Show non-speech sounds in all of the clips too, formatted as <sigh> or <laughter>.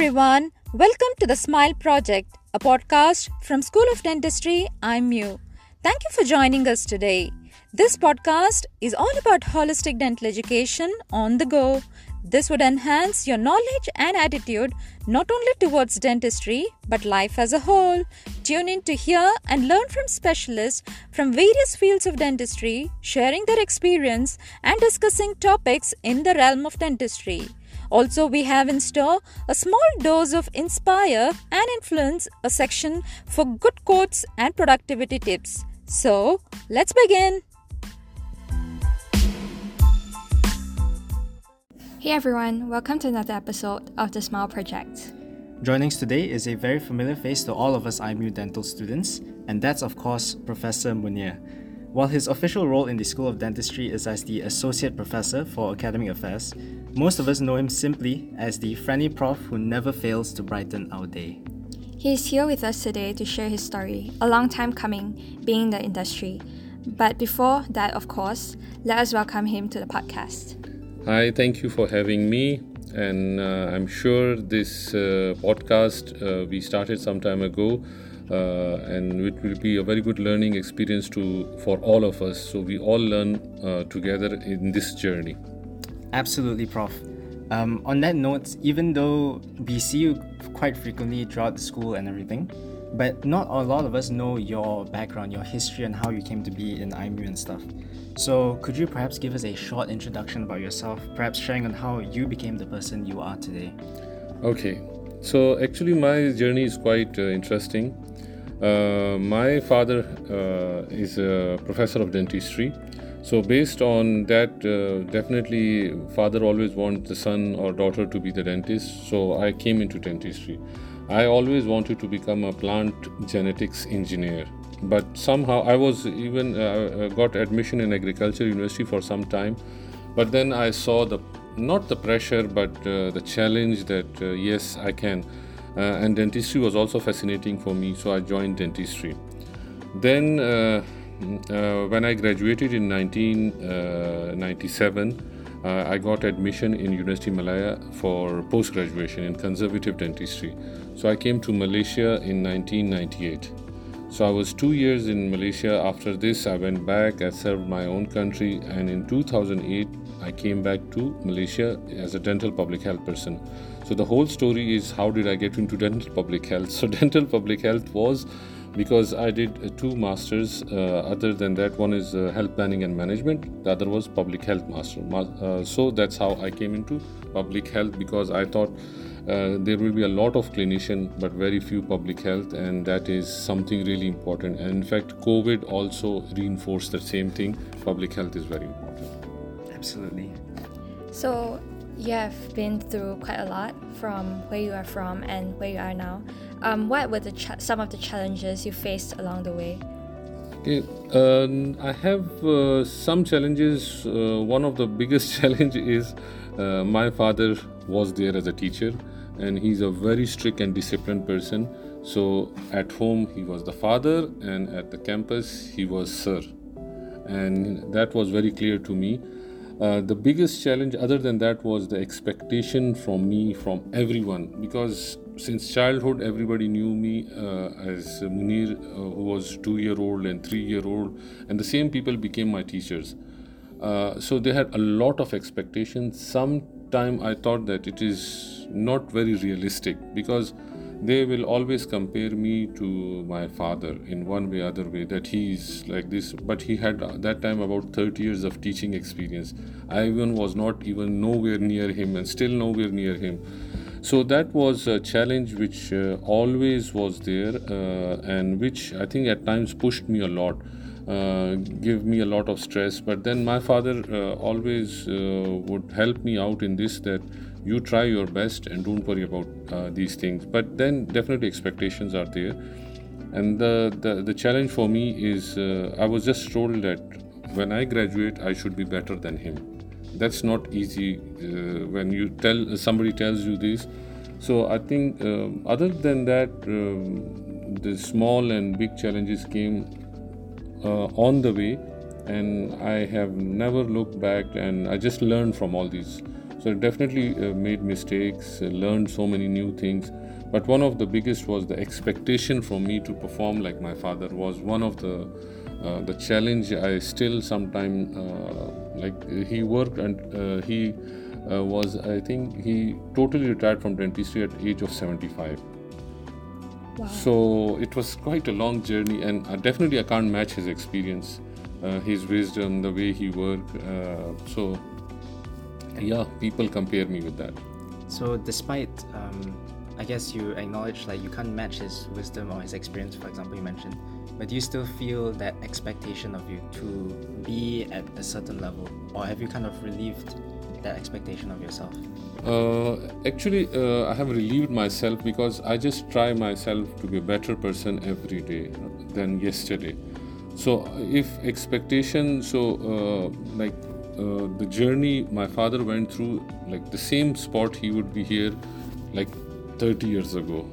everyone, welcome to the Smile Project, a podcast from School of Dentistry. I'm Mew. Thank you for joining us today. This podcast is all about holistic dental education on the go. This would enhance your knowledge and attitude not only towards dentistry but life as a whole. Tune in to hear and learn from specialists from various fields of dentistry, sharing their experience and discussing topics in the realm of dentistry. Also, we have in store a small dose of inspire and influence, a section for good quotes and productivity tips. So, let's begin. Hey everyone, welcome to another episode of the Smile Project. Joining us today is a very familiar face to all of us IMU dental students, and that's of course Professor Muneer. While his official role in the School of Dentistry is as the Associate Professor for Academic Affairs, most of us know him simply as the friendly prof who never fails to brighten our day. He is here with us today to share his story, a long time coming, being in the industry. But before that, of course, let us welcome him to the podcast. Hi, thank you for having me. And uh, I'm sure this uh, podcast uh, we started some time ago, uh, and it will be a very good learning experience to for all of us. So we all learn uh, together in this journey. Absolutely, Prof. Um, on that note, even though we see you quite frequently throughout the school and everything, but not a lot of us know your background, your history, and how you came to be in IMU and stuff. So, could you perhaps give us a short introduction about yourself, perhaps sharing on how you became the person you are today? Okay, so actually, my journey is quite uh, interesting. Uh, my father uh, is a professor of dentistry. So, based on that, uh, definitely, father always wants the son or daughter to be the dentist. So, I came into dentistry. I always wanted to become a plant genetics engineer, but somehow I was even uh, got admission in agriculture university for some time. But then I saw the not the pressure, but uh, the challenge that uh, yes, I can. Uh, and dentistry was also fascinating for me, so I joined dentistry. Then, uh, uh, Uh, when I graduated in 1997, uh, uh, I got admission in University Malaya for post graduation in conservative dentistry. So I came to Malaysia in 1998. So I was two years in Malaysia. After this, I went back. I served my own country, and in 2008, I came back to Malaysia as a dental public health person. So the whole story is how did I get into dental public health? <laughs> So dental public health was because I did uh, two masters. Uh, other than that, one is uh, health planning and management. The other was public health master. Uh, so that's how I came into public health because I thought. Uh, there will be a lot of clinician but very few public health and that is something really important and in fact covid also reinforced the same thing public health is very important Absolutely. So, you have been through quite a lot from where you are from and where you are now. Um, what were the cha- some of the challenges you faced along the way? Okay, um, I have uh, some challenges. Uh, one of the biggest <laughs> challenge is uh, my father was there as a teacher, and he's a very strict and disciplined person. So at home he was the father, and at the campus he was sir, and that was very clear to me. Uh, the biggest challenge, other than that, was the expectation from me, from everyone, because since childhood, everybody knew me uh, as Muneer, uh, who was two year old and three year old, and the same people became my teachers. Uh, so they had a lot of expectations. Sometime I thought that it is not very realistic because they will always compare me to my father in one way or other way that he is like this but he had uh, that time about 30 years of teaching experience i even was not even nowhere near him and still nowhere near him so that was a challenge which uh, always was there uh, and which i think at times pushed me a lot uh, give me a lot of stress. But then my father uh, always uh, would help me out in this that you try your best and don't worry about uh, these things. But then definitely expectations are there. And the, the, the challenge for me is uh, i was just told that when i graduate i should be better than him that's not easy uh, when you tell somebody tells you this so i think um, other than that um, the small and big challenges came uh, on the way and i have never looked back and i just learned from all these So I definitely uh, made mistakes, uh, learned so many new things. But one of the biggest was the expectation from me to perform like my father was one of the uh, the challenge I still sometime uh, like he worked and uh, he uh, was I think he totally retired from dentistry at age of 75 Wow. so it was quite a long journey and uh, definitely I can't match his experience uh, his wisdom the way he worked uh, so yeah people compare me with that So, despite, um, I guess you acknowledge like you can't match his wisdom or his experience, for example, you mentioned, but do you still feel that expectation of you to be at a certain level, or have you kind of relieved that expectation of yourself? Uh, actually, uh, I have relieved myself because I just try myself to be a better person every day than yesterday. So, if expectation, so uh, like uh, the journey my father went through, like the same spot he would be here, like 30 years ago,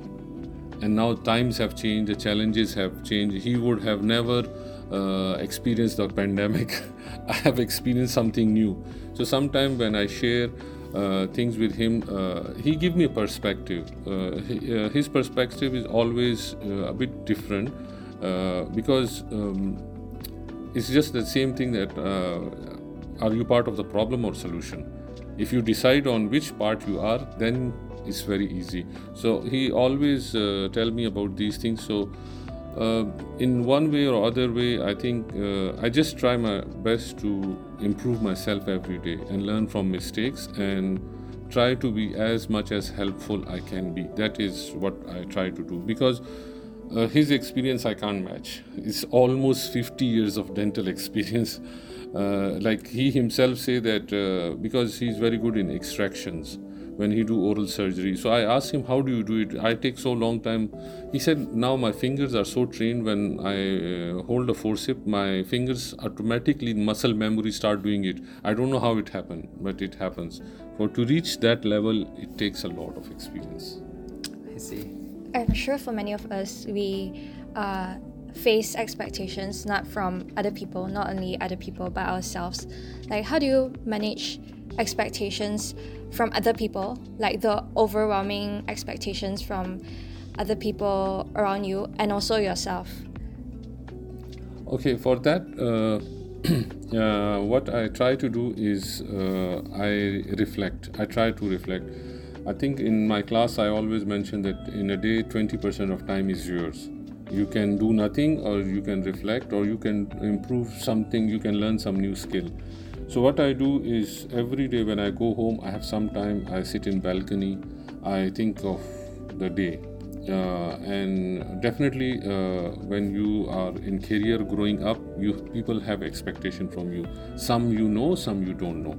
and now times have changed, the challenges have changed. He would have never uh, experienced the pandemic. <laughs> I have experienced something new. So sometimes when I share uh, things with him, uh, he give me a perspective. Uh, he, uh, his perspective is always uh, a bit different because um, it's just the same thing that are you part of the problem or solution if you decide on which part you are then it's very easy so he always uh, tell me about these things so uh, in one way or other way i think uh, i just try my best to improve myself every day and learn from mistakes and try to be as much as helpful i can be that is what i try to do because uh, his experience I can't match. It's almost 50 years of dental <laughs> experience. Uh, like he himself say that uh, because he's very good in extractions when he do oral surgery. So I asked him, how do you do it? I take so long time. He said, now my fingers are so trained when I uh, hold a forceps, my fingers automatically muscle memory start doing it. I don't know how it happened, but it happens. For to reach that level, it takes a lot of experience. I see. I'm sure for many of us, we uh, face expectations not from other people, not only other people, but ourselves. Like, how do you manage expectations from other people, like the overwhelming expectations from other people around you, and also yourself? Okay, for that, uh, <clears throat> uh, what I try to do is uh, I reflect. I try to reflect. I think in my class I always mention that in a day 20% of time is yours. You can do nothing, or you can reflect, or you can improve something. You can learn some new skill. So what I do is every day when I go home, I have some time. I sit in balcony. I think of the day uh, and definitely uh, when you are in career growing up you people have expectation from you some you know some you don't know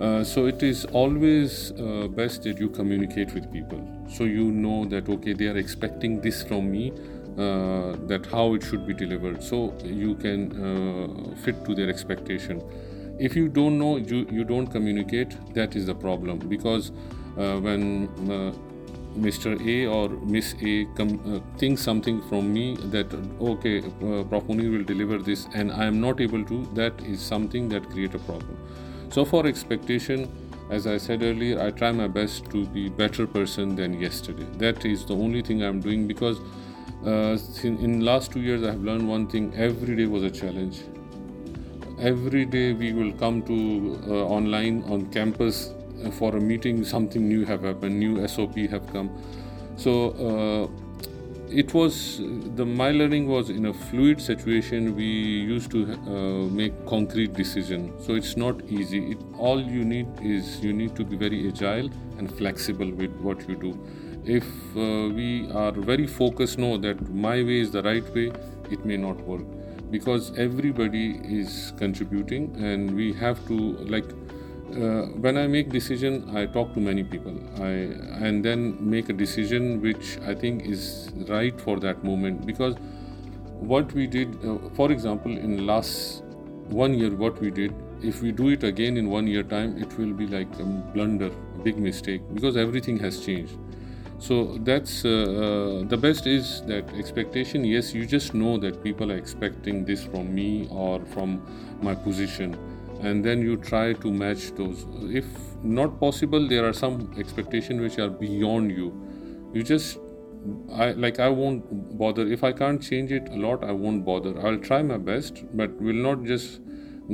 uh, so it is always uh, best that you communicate with people so you know that okay they are expecting this from me uh, that how it should be delivered so you can uh, fit to their expectation if you don't know you, you don't communicate that is the problem because uh, when uh, Mr. A or Miss A com- uh, think something from me that okay, uh, will deliver this, and I am not able to. That is something that create a problem. So for expectation, as I said earlier, I try my best to be better person than yesterday. That is the only thing I'm doing because uh, in last two years I have learned one thing. Every day was a challenge. Every day we will come to uh, online on campus uh, for a meeting. Something new have happened. New SOP have come. So uh, it was the my learning was in a fluid situation. We used to uh, make concrete decision. So it's not easy. It, all you need is you need to be very agile and flexible with what you do. If uh, we are very focused, know that my way is the right way. It may not work because everybody is contributing, and we have to like uh, when I make decision, I talk to many people. I and then make a decision which I think is right for that moment because what we did, uh, for example, in last one year, what we did, if we do it again in one year time, it will be like a blunder, a big mistake because everything has changed. So that's uh, uh, the best is that expectation. Yes, you just know that people are expecting this from me or from my position. And then you try to match those. If not possible there are some expectations which are beyond you. You just I like I won't bother. If I can't change it a lot I won't bother. I'll try my best but will not just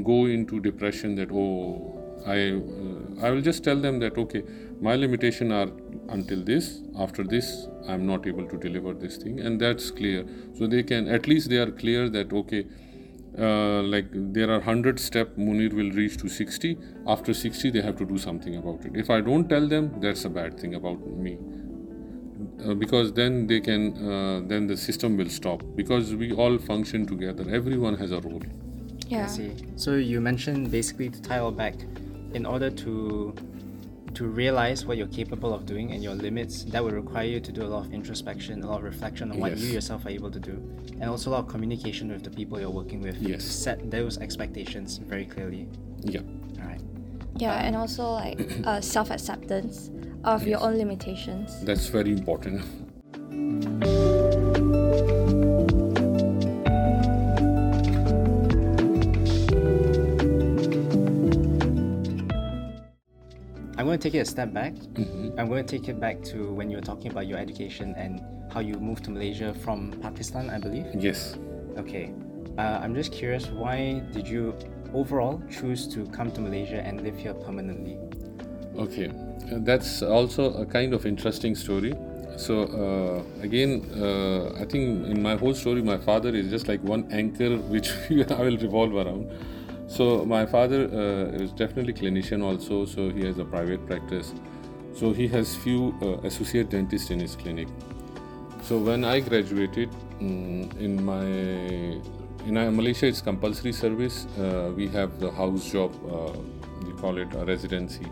go into depression that oh I uh, I will just tell them that okay my limitation are until this after this I'm not able to deliver this thing and that's clear. So they can at least they are clear that okay uh, like there are 100 step Muneer will reach to 60 after 60 they have to do something about it. If i don't tell them that's a bad thing about me. Uh, because then they can uh, then the system will stop. Because we all function together. Everyone has a role. Yeah. I see. So you mentioned basically to tie all back, in order to to realize what you're capable of doing and your limits, that would require you to do a lot of introspection, a lot of reflection on what you yourself are able to do, and also a lot of communication with the people you're working with. Yes. To set those expectations very clearly. yeah All right. Yeah, and also like uh, self acceptance of your own limitations. that's very important <laughs> going to take it a step back. Mhm. I'm going to take it back to when you were talking about your education and how you moved to Malaysia from Pakistan, I believe. yes Okay. Uh, I'm just curious, why did you overall choose to come to Malaysia and live here permanently? Okay, uh, that's also a kind of interesting story. So uh, again, uh, I think in my whole story, my father is just like one anchor which <laughs> I will revolve around. So my father uh, is definitely clinician also. So he has a private practice. So he has few uh, associate dentists in his clinic. So when I graduated mm, in my in Malaysia, it's compulsory service. Uh, we have the house job. Uh, we call it a residency.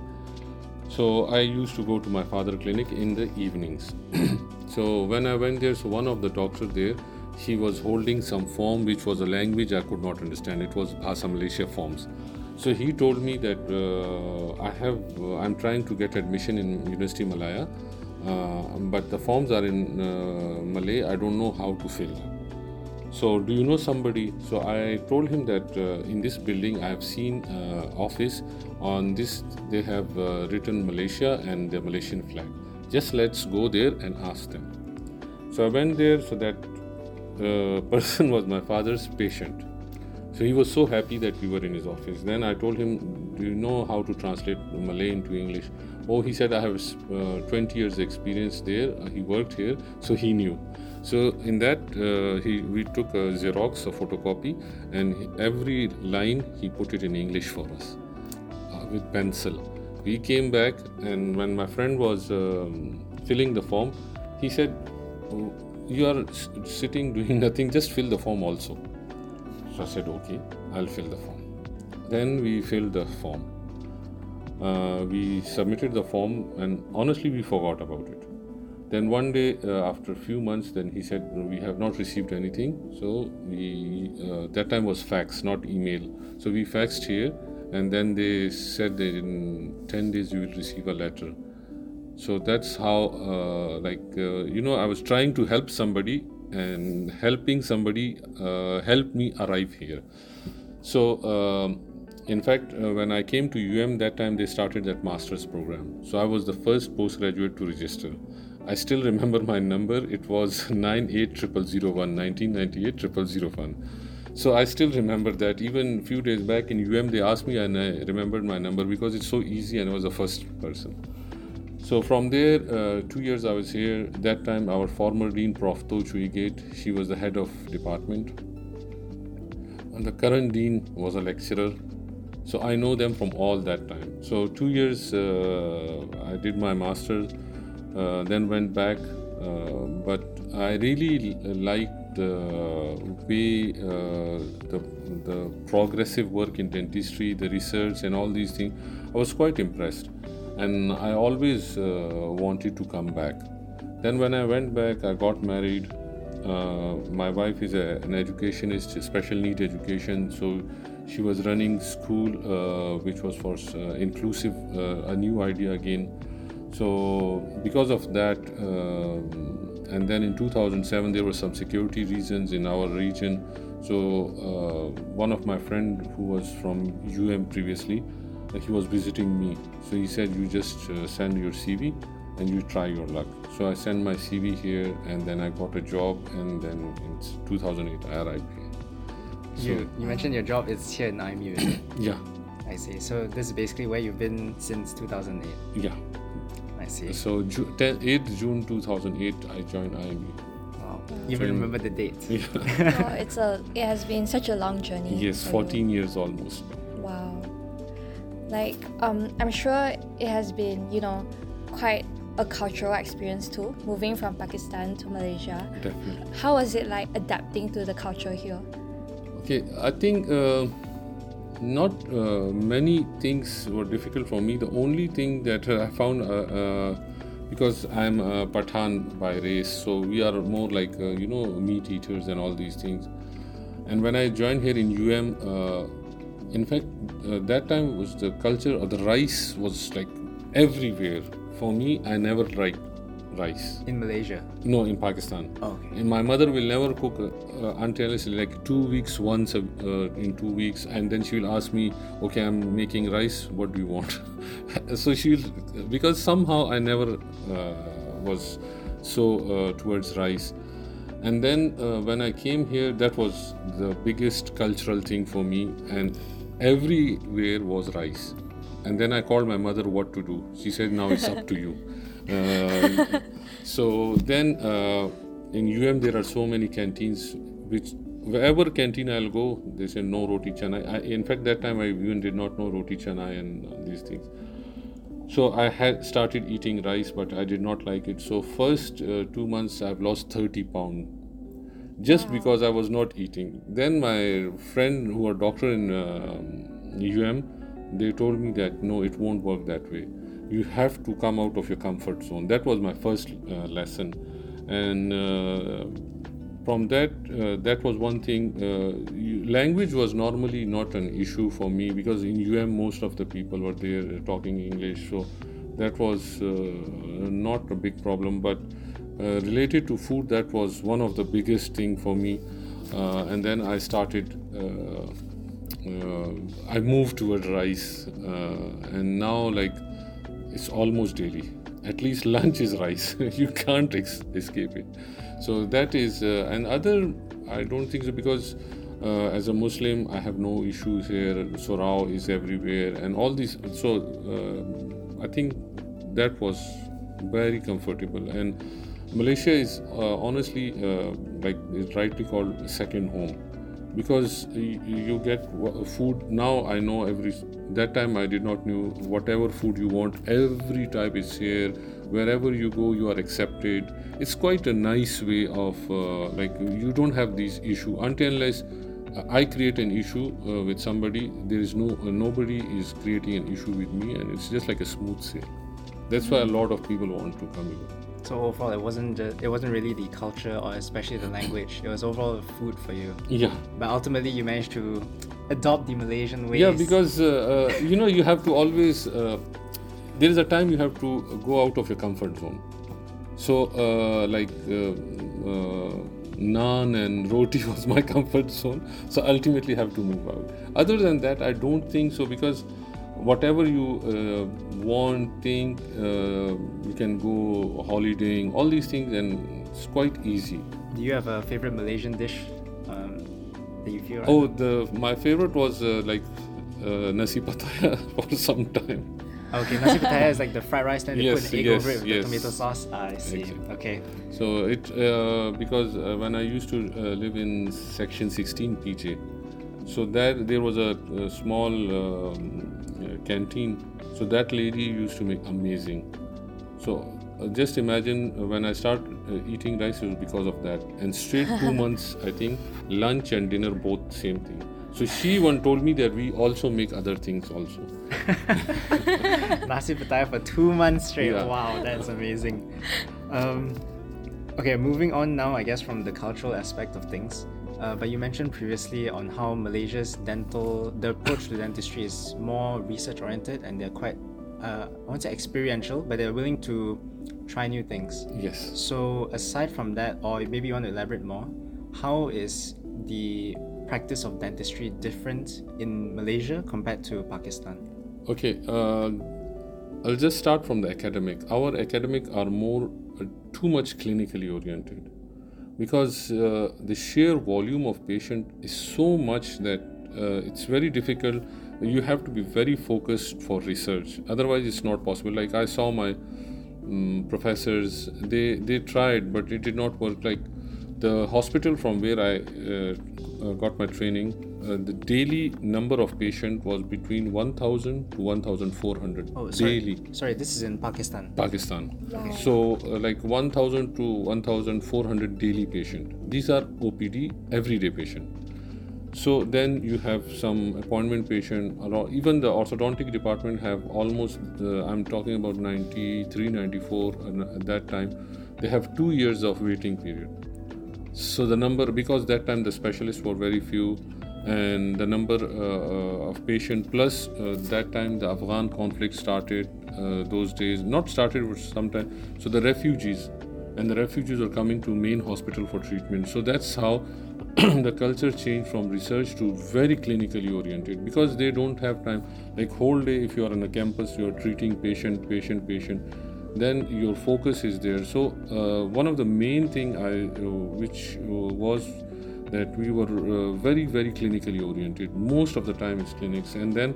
So I used to go to my father clinic in the evenings. <clears throat> so when I went there, so one of the doctor there, he was holding some form which was a language I could not understand. It was Bahasa Malaysia forms. So he told me that uh, I have, uh, I'm trying to get admission in University Malaya, uh, but the forms are in uh, Malay. I don't know how to fill. So, do you know somebody? So, I told him that uh, in this building I have seen uh, office on this they have written Malaysia and the Malaysian flag. Just let's go there and ask them. So, I went there. So that person was my father's patient. So he was so happy that we were in his office. Then I told him, "Do you know how to translate Malay into English?" Oh, he said, "I have uh, 20 years experience there. Uh, he worked here, so he knew." So in that, uh, he we took a Xerox, a photocopy, and every line he put it in English for us uh, with pencil. We came back, and when my friend was um, filling the form, he said, "Oh, "You are sitting <laughs> doing nothing. Just fill the form also." So I said, okay, I'll fill the form. Then we filled the form. Uh, we submitted the form, and honestly, we forgot about it. Then one day, uh, after a few months, then he said, we have not received anything. So we uh, that time was fax, not email. So we faxed here, and then they said that in ten days you will receive a letter. So that's how, uh, like, uh, you know, I was trying to help somebody, and helping somebody uh, helped me arrive here. So, um, in fact, uh, when I came to UM that time, they started that master's program. So I was the first postgraduate to register. I still remember my number. It was <laughs> 98001, 1998 So I still remember that. Even a few days back in UM, they asked me, and I remembered my number because it's so easy, and I was the first person. So from there, uh, two years I was here. That time, our former dean, Prof. Toh Gait, she was the head of department, and the current dean was a lecturer. So I know them from all that time. So two years, uh, I did my master's, uh, then went back. Uh, but I really liked the way uh, the the progressive work in dentistry, the research, and all these things. I was quite impressed and I always uh, wanted to come back. Then when I went back, I got married. Uh, my wife is a, an educationist, special need education, so she was running school, uh, which was for uh, inclusive, uh, a new idea again. So because of that, um and then in 2007 there were some security reasons in our region, So uh, one of my friend who was from UM previously, uh, he was visiting me. So he said, "You just uh, send your CV and you try your luck." So I sent my CV here, and then I got a job, and then in 2008 I arrived here. So, You, you mentioned your job is here in IMU. is it? <coughs> yeah, I see. So this is basically where you've been since 2008. yeah. I see. So Ju- 10, 8th June 2008, I joined IMU. Wow. You even remember the date. Yeah. <laughs> oh, it's a it has been such a long journey. yes, for you. 14 years almost. Wow. Like, um, I'm sure it has been, you know, quite a cultural experience too, moving from Pakistan to Malaysia. Definitely. How was it like adapting to the culture here? Okay, I think uh, not uh, many things were difficult for me. The only thing that <laughs> I found, uh, uh, because I'm a Pathan by race, so we are more like, uh, you know, meat eaters and all these things. And when I joined here in UM, uh, in fact, uh, that time was the culture of the rice was like everywhere. For me, I never liked rice. In Malaysia. No, in Pakistan. Okay. And my mother will never cook uh, until it's like two weeks once uh, in two weeks, and then she will ask me, "Okay, I'm making rice. What do you want?" <laughs> so she'll because somehow I never uh, was so uh, towards rice. And then uh, when I came here, that was the biggest cultural thing for me, and everywhere was rice. And then I called my mother what to do. She said, "Now it's up to you." <laughs> Uh, so then uh, in UM there are so many canteens which wherever canteen I'll go they say no roti canai. I, in fact that time I even did not know roti canai and uh, these things. So I had started eating rice but I did not like it. So first uh, two months I've lost 30 pound just because I was not eating. Then my friend who are doctor in uh, UM they told me that no it won't work that way. You have to come out of your comfort zone. That was my first uh, lesson. And uh, from that uh, that was one thing uh, language was normally not an issue for me because in um most of the people were there talking english. So that was uh, not a big problem. But related to food that was one of the biggest thing for me uh, and then i started uh, uh, I moved toward rice, uh, and now like it's almost daily. At least lunch is rice. <laughs> you can't ex- escape it. So that is, uh, and other I don't think so because uh, as a Muslim I have no issues here. Surau is everywhere, and all these. So uh, I think that was very comfortable and. Malaysia is uh, honestly uh, like it's rightly called second home because you get food. Now i know every that time i did not knew whatever food you want every type is here. Wherever you go you are accepted. It's quite a nice way of uh, like you don't have these issue until unless uh, i create an issue uh, with somebody there is no uh, nobody is creating an issue with me and it's just like a smooth sail that's why a lot of people want to come here So overall, it wasn't just, it wasn't really the culture or especially the language. It was overall the food for you. yeah But ultimately, you managed to adopt the Malaysian ways. Yeah, because uh, uh, you know you have to always. Uh, there is a time you have to go out of your comfort zone. So, uh, like uh, uh, naan and roti <laughs> was my <laughs> comfort zone. So ultimately, have to move out. Other than that, I don't think so because whatever you uh, want, think, uh, you can go holidaying, all these things, and it's quite easy. Do you have a favorite Malaysian dish um, that you feel? Oh, the my favorite was uh, like uh, nasi pattaya <laughs> for some time. Okay, nasi pattaya is like the fried rice, then they Yes, put an egg yes, over it with yes. the tomato sauce. Ah, I see. Exactly. Okay. So it uh, because uh, when I used to uh, live in section 16 PJ, so that there was a, a small um, canteen. So that lady used to make amazing. So uh, just imagine uh, when I start uh, eating rice, it was because of that. And straight two <laughs> months, I think lunch and dinner both same thing. So she one told me that we also make other things also. <laughs> Nasi pattaya for two months straight. Yeah. Wow, that's amazing. Um, okay, moving on now, I guess, from the cultural aspect of things. Uh, but you mentioned previously on how Malaysia's dental, the approach to dentistry is more research oriented and they're quite, uh, I won't say experiential, but they're willing to try new things. Yes. So, aside from that, or maybe you want to elaborate more, how is the practice of dentistry different in Malaysia compared to Pakistan? Okay, uh, I'll just start from the academic. Our academic are more uh, too much clinically oriented because uh, the sheer volume of patient is so much that uh, it's very difficult. You have to be very focused for research. Otherwise, it's not possible. Like I saw my um, professors, they they tried, but it did not work. Like the hospital from where I uh, uh, got my training, uh, the daily number of patient was between 1,000 to 1,400 Oh, sorry. daily. Sorry, this is in Pakistan. Pakistan. So, uh, like 1,000 to 1,400 daily patient. These are OPD, everyday patient. So then you have some appointment patient, or even the orthodontic department have almost. Uh, I'm talking about 93, 94, and at that time, they have two years of waiting period. So the number, because that time the specialists were very few, and the number uh, uh, of patient plus uh, that time the Afghan conflict started. Uh, those days, not started, but sometime. So the refugees, and the refugees are coming to main hospital for treatment. So that's how <clears throat> the culture changed from research to very clinically oriented because they don't have time. Like whole day, if you are on a campus, you are treating patient, patient, patient then your focus is there. So uh, one of the main thing i uh, which uh, was that we were uh, very very clinically oriented. Most of the time it's clinics. And then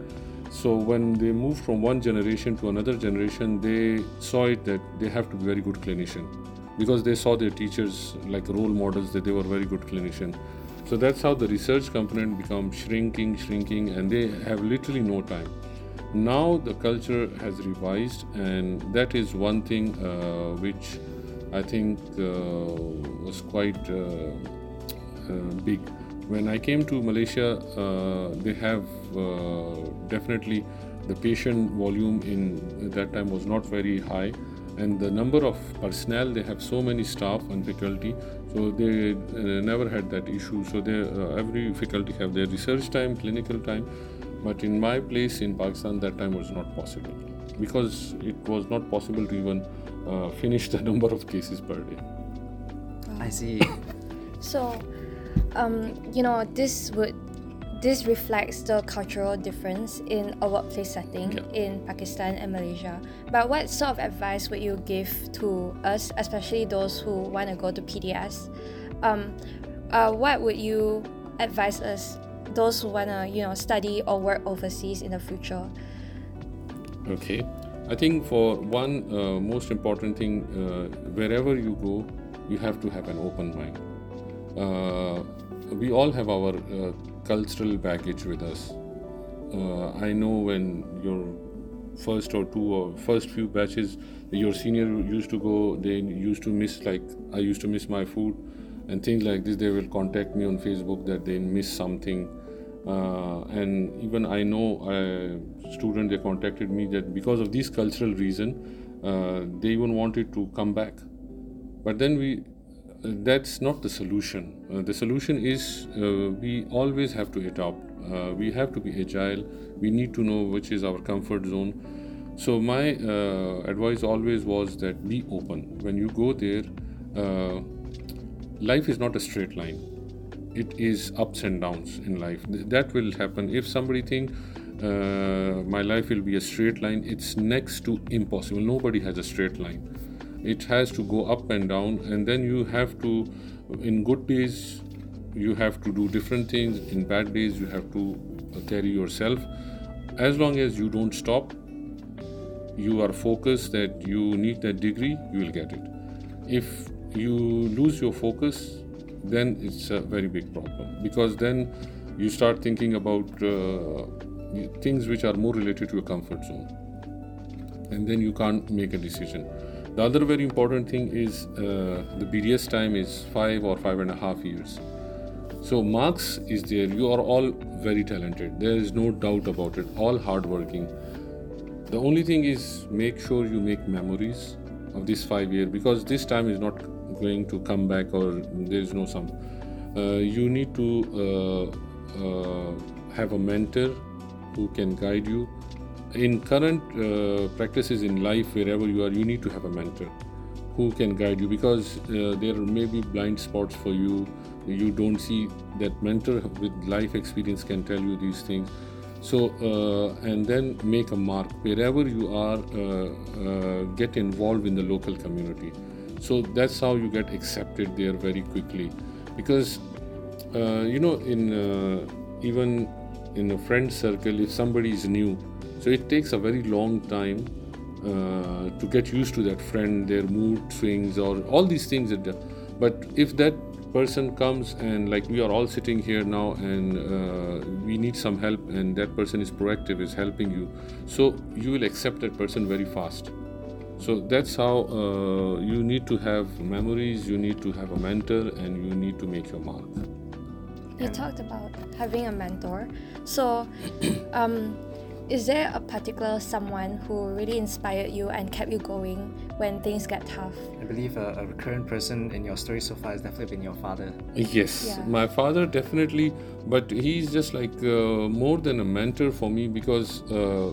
so when they moved from one generation to another generation they saw it that they have to be very good clinician. Because they saw their teachers like role models that they were very good clinician. So that's how the research component becomes shrinking shrinking and they have literally no time now the culture has revised and that is one thing uh, which i think uh, was quite uh, uh, big. When i came to malaysia uh, they have uh, definitely the patient volume in that time was not very high and the number of personnel they have so many staff and faculty so they never had that issue. So they every faculty have their research time clinical time but in my place in Pakistan, that time was not possible because it was not possible to even uh, finish the <laughs> number of cases per day. I see. <laughs> So, um, you know, this would this reflects the cultural difference in a workplace setting Yeah. in Pakistan and Malaysia. But what sort of advice would you give to us, especially those who want to go to PDS? Um, uh, what would you advise us, those who want to, you know, study or work overseas in the future? Okay. I think for one uh, most important thing, uh, wherever you go, you have to have an open mind. Uh, we all have our uh, cultural baggage with us. Uh, I know when your first or two or first few batches, your senior used to go, they used to miss, like, I used to miss my food and things like this. They will contact me on Facebook that they miss something uh, and even I know a student they contacted me that because of this cultural reason uh, they even wanted to come back. But then we that's not the solution. Uh, the solution is uh, we always have to adopt. Uh, we have to be agile. We need to know which is our comfort zone. So my uh, advice always was that be open. When you go there life is not a straight line it is ups and downs in life. That will happen. If somebody think uh, my life will be a straight line it's next to impossible. Nobody has a straight line. It has to go up and down and then you have to in good days you have to do different things. In bad days you have to uh, carry yourself. As long as you don't stop you are focused that you need that degree you will get it. If you lose your focus then it's a very big problem. Because then you start thinking about uh, things which are more related to your comfort zone. And then you can't make a decision. The other very important thing is uh, the bds time is five or five and a half years. So marks is there. You are all very talented. There is no doubt about it. All hardworking. The only thing is make sure you make memories of this five year because this time is not going to come back or there is no some uh, you need to uh, uh, have a mentor who can guide you. In current practices in life wherever you are you need to have a mentor who can guide you because uh, there may be blind spots for you. You don't see that mentor with life experience can tell you these things. So uh, and then make a mark. Wherever you are uh, get involved in the local community so that's how you get accepted there very quickly. Because uh, you know in uh, even in a friend circle if somebody is new so it takes a very long time uh, to get used to that friend their mood swings or all these things that but if that person comes and like we are all sitting here now and uh, we need some help and that person is proactive is helping you so you will accept that person very fast so that's how uh, you need to have memories you need to have a mentor and you need to make your mark You talked about having a mentor. So, <clears throat> um, is there a particular someone who really inspired you and kept you going when things get tough? I believe a, a recurrent person in your story so far has definitely been your father. Yes, Yeah. my father definitely, but he's just like uh, more than a mentor for me because uh,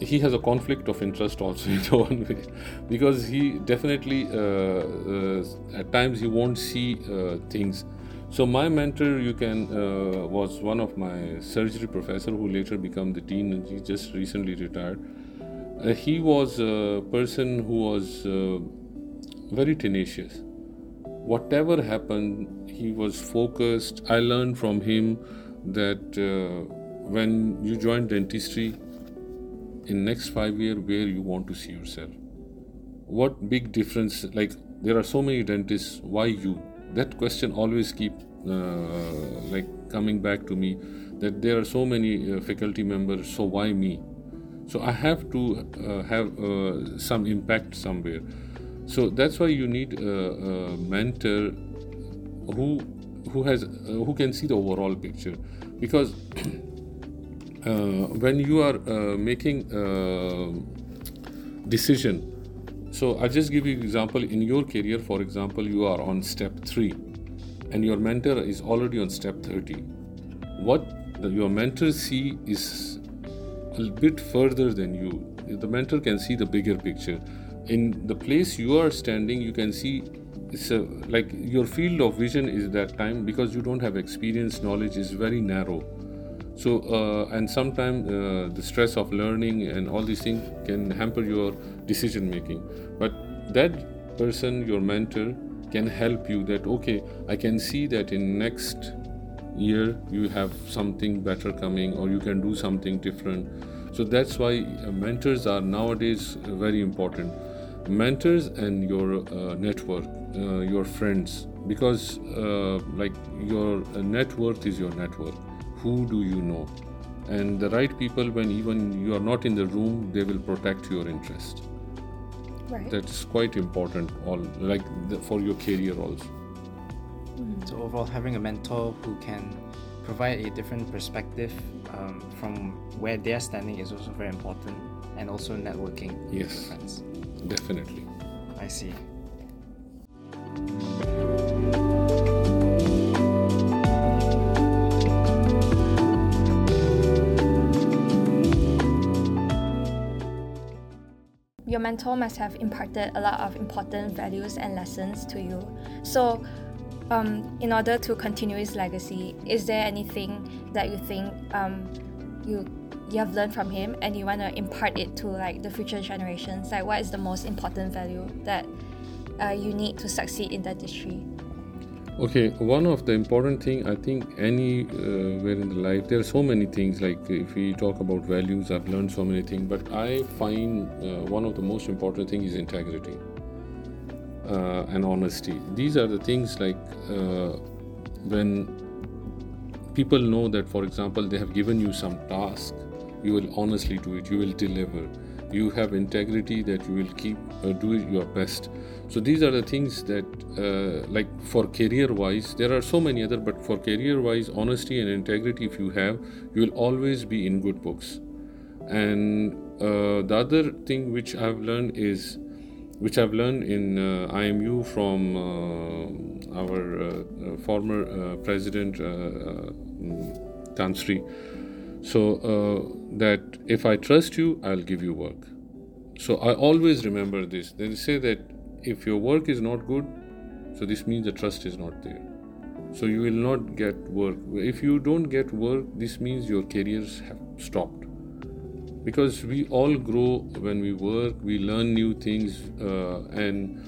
he has a conflict of interest also <laughs> in one way because he definitely uh, uh, at times he won't see uh, things. So my mentor, you can, uh, was one of my surgery professor who later became the dean, and he just recently retired. Uh, he was a person who was uh, very tenacious whatever happened, he was focused. I learned from him that when you join dentistry, in next five year, where you want to see yourself. What big difference? Like there are so many dentists. Why you? That question always keep uh, like coming back to me. That there are so many uh, faculty members. So why me? So I have to uh, have uh, some impact somewhere. So that's why you need a, a mentor who who has uh, who can see the overall picture, because uh, <clears throat> when you are uh, making a decision. So I'll just give you example in your career. For example, you are on step three, and your mentor is already on step thirty. What the, your mentor see is a bit further than you. The mentor can see the bigger picture. In the place you are standing, you can see it's a, like your field of vision is that time because you don't have experience, knowledge is very narrow. So, uh, and sometimes uh, the stress of learning and all these things can hamper your decision making. But that person, your mentor, can help you that okay, I can see that in next year you have something better coming or you can do something different. So that's why uh, mentors are nowadays very important. Mentors and your uh, network uh, your friends because uh, like your network is your network who do you know and the right people when even you are not in the room they will protect your interest Right. that's quite important all like the, for your career also So overall, having a mentor who can provide a different perspective um, from where they're standing is also very important, and also networking with Yes. friends. definitely I see. Mentor must have imparted a lot of important values and lessons to you. So, um, in order to continue his legacy, is there anything that you think um, you you have learned from him and you want to impart it to like the future generations? Like, what is the most important value that uh, you need to succeed in dentistry? Okay, one of the important thing I think anywhere in the life there are so many things like if we talk about values I've learned so many things but I find uh, one of the most important thing is integrity uh, and honesty. These are the things like uh, when people know that for example they have given you some task you will honestly do it you will deliver you have integrity that you will keep uh, do your best so these are the things that uh, like for career wise there are so many other but for career wise honesty and integrity if you have you will always be in good books and uh, the other thing which i've learned is which I've learned in uh, IMU from uh, our uh, uh, former president uh, uh, mm, Tan Sri. So that if I trust you, I'll give you work. So I always remember this. They say that if your work is not good, so this means the trust is not there. So you will not get work. If you don't get work, this means your careers have stopped. Because we all grow when we work, we learn new things, uh, and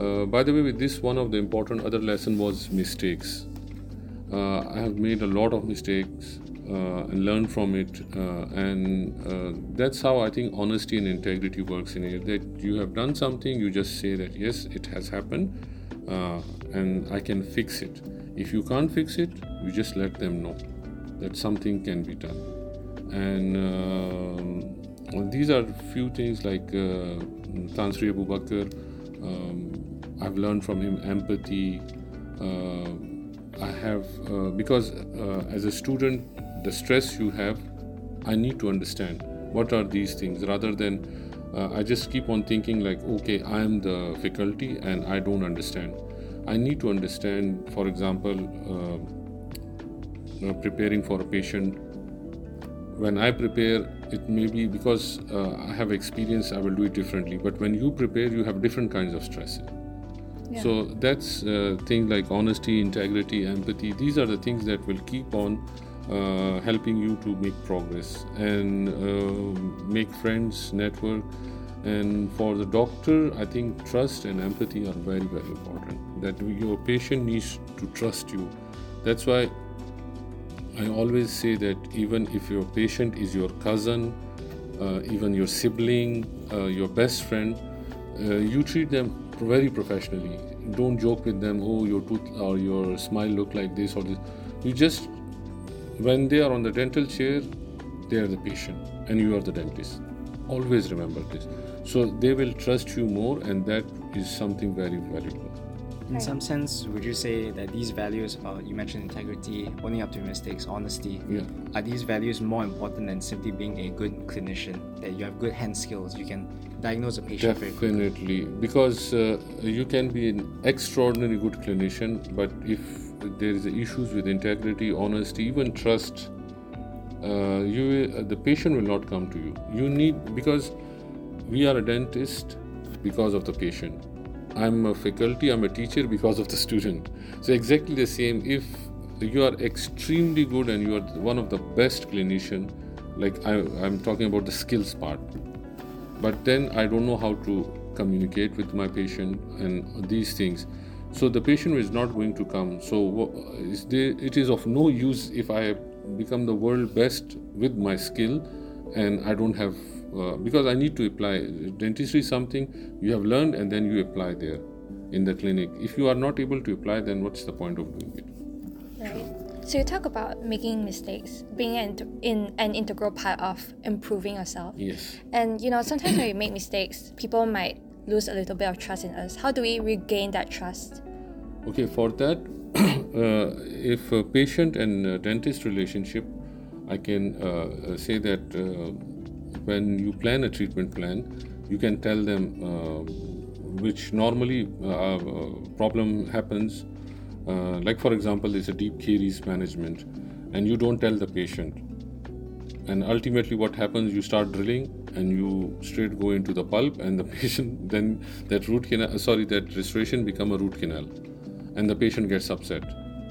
uh, by the way, with this, one of the important other lesson was mistakes. Uh, I have made a lot of mistakes and learn from it, uh, and uh, that's how I think honesty and integrity works in it. That you have done something, you just say that yes, it has happened, uh, and I can fix it. If you can't fix it, you just let them know that something can be done. And um, these are few things like uh, Tan Sri Abu Bakar. Um, I've learned from him empathy. Uh, I have uh, because uh, as a student, the stress you have, I need to understand what are these things rather than uh, I just keep on thinking like, okay, I am the faculty and I don't understand. I need to understand, for example, uh, uh, preparing for a patient. When I prepare, it may be because uh, I have experience, I will do it differently. But when you prepare, you have different kinds of stress. Yeah. So that's uh, things like honesty, integrity, empathy. These are the things that will keep on uh, helping you to make progress and uh, make friends, network. And for the doctor, I think trust and empathy are very, very important. That your patient needs to trust you. That's why I always say that even if your patient is your cousin, uh, even your sibling, uh, your best friend, uh, you treat them very professionally. Don't joke with them. Oh, your tooth or your smile look like this or this. You just when they are on the dental chair, they are the patient and you are the dentist. Always remember this. So they will trust you more, and that is something very valuable. In some sense, would you say that these values about you mentioned integrity, owning up to mistakes, honesty, Yeah. are these values more important than simply being a good clinician? That you have good hand skills, you can diagnose a patient. Definitely, because uh, you can be an extraordinary good clinician, but if there is issues with integrity, honesty, even trust, uh, you uh, the patient will not come to you. You need because we are a dentist because of the patient. I'm a faculty, I'm a teacher because of the student. So exactly the same. If you are extremely good and you are one of the best clinician, like I, I'm talking about the skills part, but then I don't know how to communicate with my patient and these things. So the patient is not going to come. So it is of no use if I become the world best with my skill and I don't have uh, because I need to apply dentistry is something you have learned and then you apply there in the clinic. If you are not able to apply, then what's the point of doing it? Right. So you talk about making mistakes, being an, in an integral part of improving yourself. Yes. And you know, sometimes when we make mistakes, people might lose a little bit of trust in us. How do we regain that trust? Okay, for that, <coughs> uh, if a patient and dentist relationship, I can uh, uh, say that uh, when you plan a treatment plan, you can tell them uh, which normally uh, problem happens. Uh, like for example, there's a deep caries management, and you don't tell the patient. And ultimately what happens you start drilling and you straight go into the pulp and the <laughs> patient then that root canal sorry that restoration become a root canal and the patient gets upset.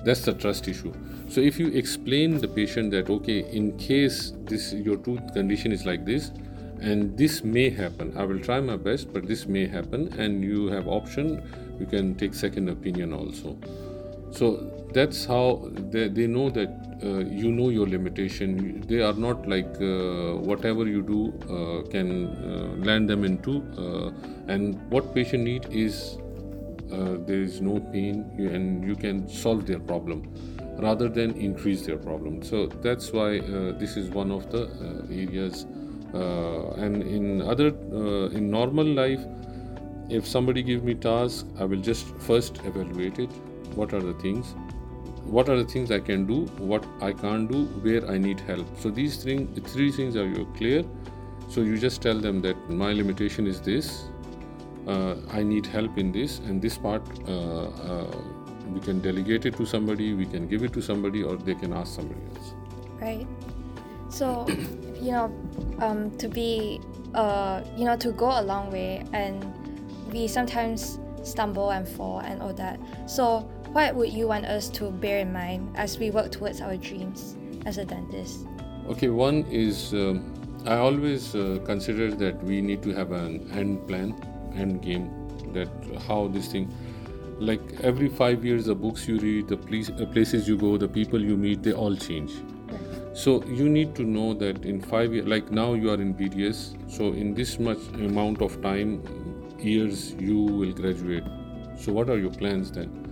That's the trust issue. So if you explain the patient that okay in case this your tooth condition is like this and this may happen i will try my best but this may happen and you have option you can take second opinion also so that's how they, they know that uh, you know your limitation. They are not like uh, whatever you do uh, can uh, land them into uh, and what patient need is uh, there is no pain and you can solve their problem rather than increase their problem. So that's why this is one of the areas and in other in normal life if somebody give me task i will just first evaluate it what are the things what are the things i can do what i can't do where i need help so these three, three things are clear so you just tell them that my limitation is this uh, i need help in this and this part uh, uh, we can delegate it to somebody we can give it to somebody or they can ask somebody else Right. So you know, um, to be, uh, you know, to go a long way, and we sometimes stumble and fall and all that. So, what would you want us to bear in mind as we work towards our dreams as a dentist? Okay, one is um, I always uh, consider that we need to have an end plan, end game, that how this thing, like every five years, the books you read, the place, uh, places you go, the people you meet, they all change. So you need to know that in five years, like now you are in BDS, so in this much amount of time, years you will graduate. So what are your plans then?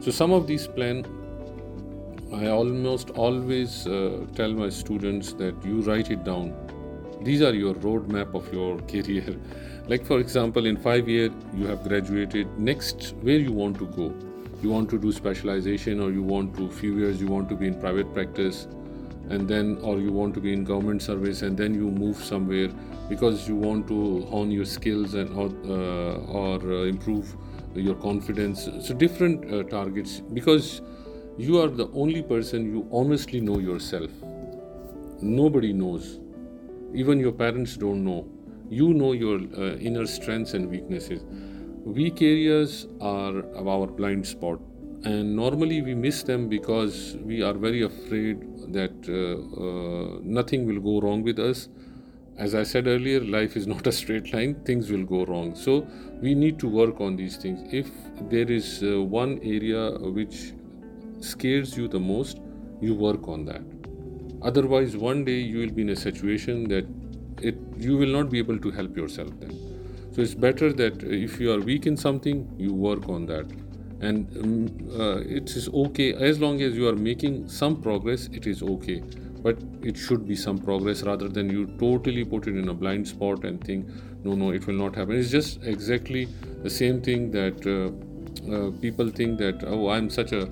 So some of these plans I almost always uh, tell my students that you write it down. These are your roadmap of your <laughs> career. like for example, in five years you have graduated. Next, where you want to go? You want to do specialization, or you want to few years you want to be in private practice, and then or you want to be in government service, and then you move somewhere because you want to hone your skills and or, uh, or uh, improve your confidence. So different uh, targets because you are the only person you honestly know yourself. Nobody knows. Even your parents don't know. You know your uh, inner strengths and weaknesses. Weak areas are our blind spot, and normally we miss them because we are very afraid that uh, uh, nothing will go wrong with us. As I said earlier, life is not a straight line, things will go wrong. So, we need to work on these things. If there is uh, one area which scares you the most, you work on that. Otherwise, one day you will be in a situation that it you will not be able to help yourself then. So it's better that if you are weak in something, you work on that. And um, uh, it is okay as long as you are making some progress, it is okay. But it should be some progress rather than you totally put it in a blind spot and think, no, no, it will not happen. It's just exactly the same thing that uh, uh, people think that, oh, I'm such a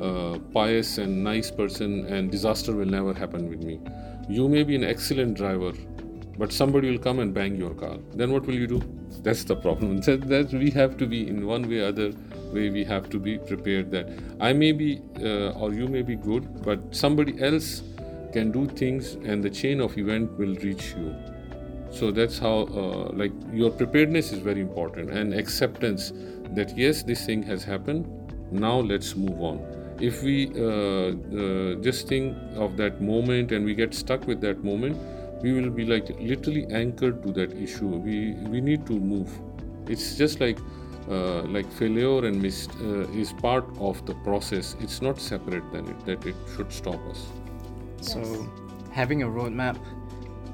uh, pious and nice person and disaster will never happen with me. You may be an excellent driver, but somebody will come and bang your car. Then what will you do? That's the problem. <laughs> That, that we have to be in one way or other way. We have to be prepared that I may be uh, or you may be good, but somebody else can do things and the chain of event will reach you. So that's how uh, like your preparedness is very important and acceptance that yes, this thing has happened. Now let's move on if we uh, uh, just think of that moment and we get stuck with that moment we will be like literally anchored to that issue we we need to move it's just like uh, like failure and mis- uh, is part of the process it's not separate than it that it should stop us so having a roadmap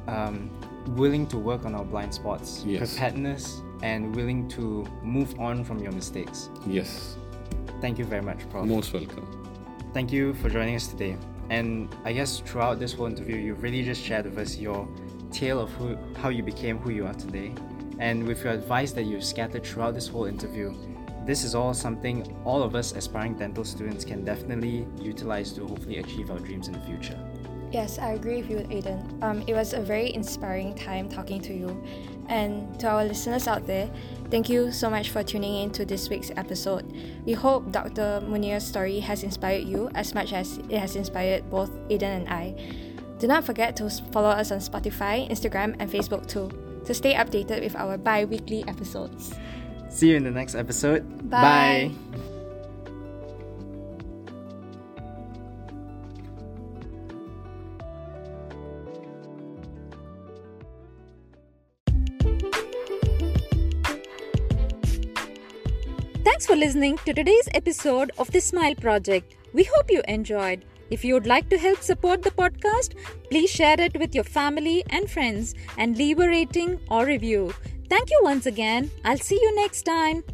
um, willing to work on our blind spots Yes. preparedness and willing to move on from your mistakes yes thank you very much prof most welcome thank you for joining us today. And I guess throughout this whole interview, you've really just shared with us your tale of who, how you became who you are today. And with your advice that you've scattered throughout this whole interview, this is all something all of us aspiring dental students can definitely utilize to hopefully achieve our dreams in the future. Yes, I agree with you, Aiden. Um, it was a very inspiring time talking to you. And to our listeners out there, thank you so much for tuning in to this week's episode. We hope Dr. Muneer's story has inspired you as much as it has inspired both Aiden and I. Do not forget to follow us on Spotify, Instagram, and Facebook too to stay updated with our bi weekly episodes. See you in the next episode. Bye. Thanks for listening to today's episode of the Smile Project. We hope you enjoyed. If you would like to help support the podcast, please share it with your family and friends and leave a rating or review. Thank you once again. I'll see you next time.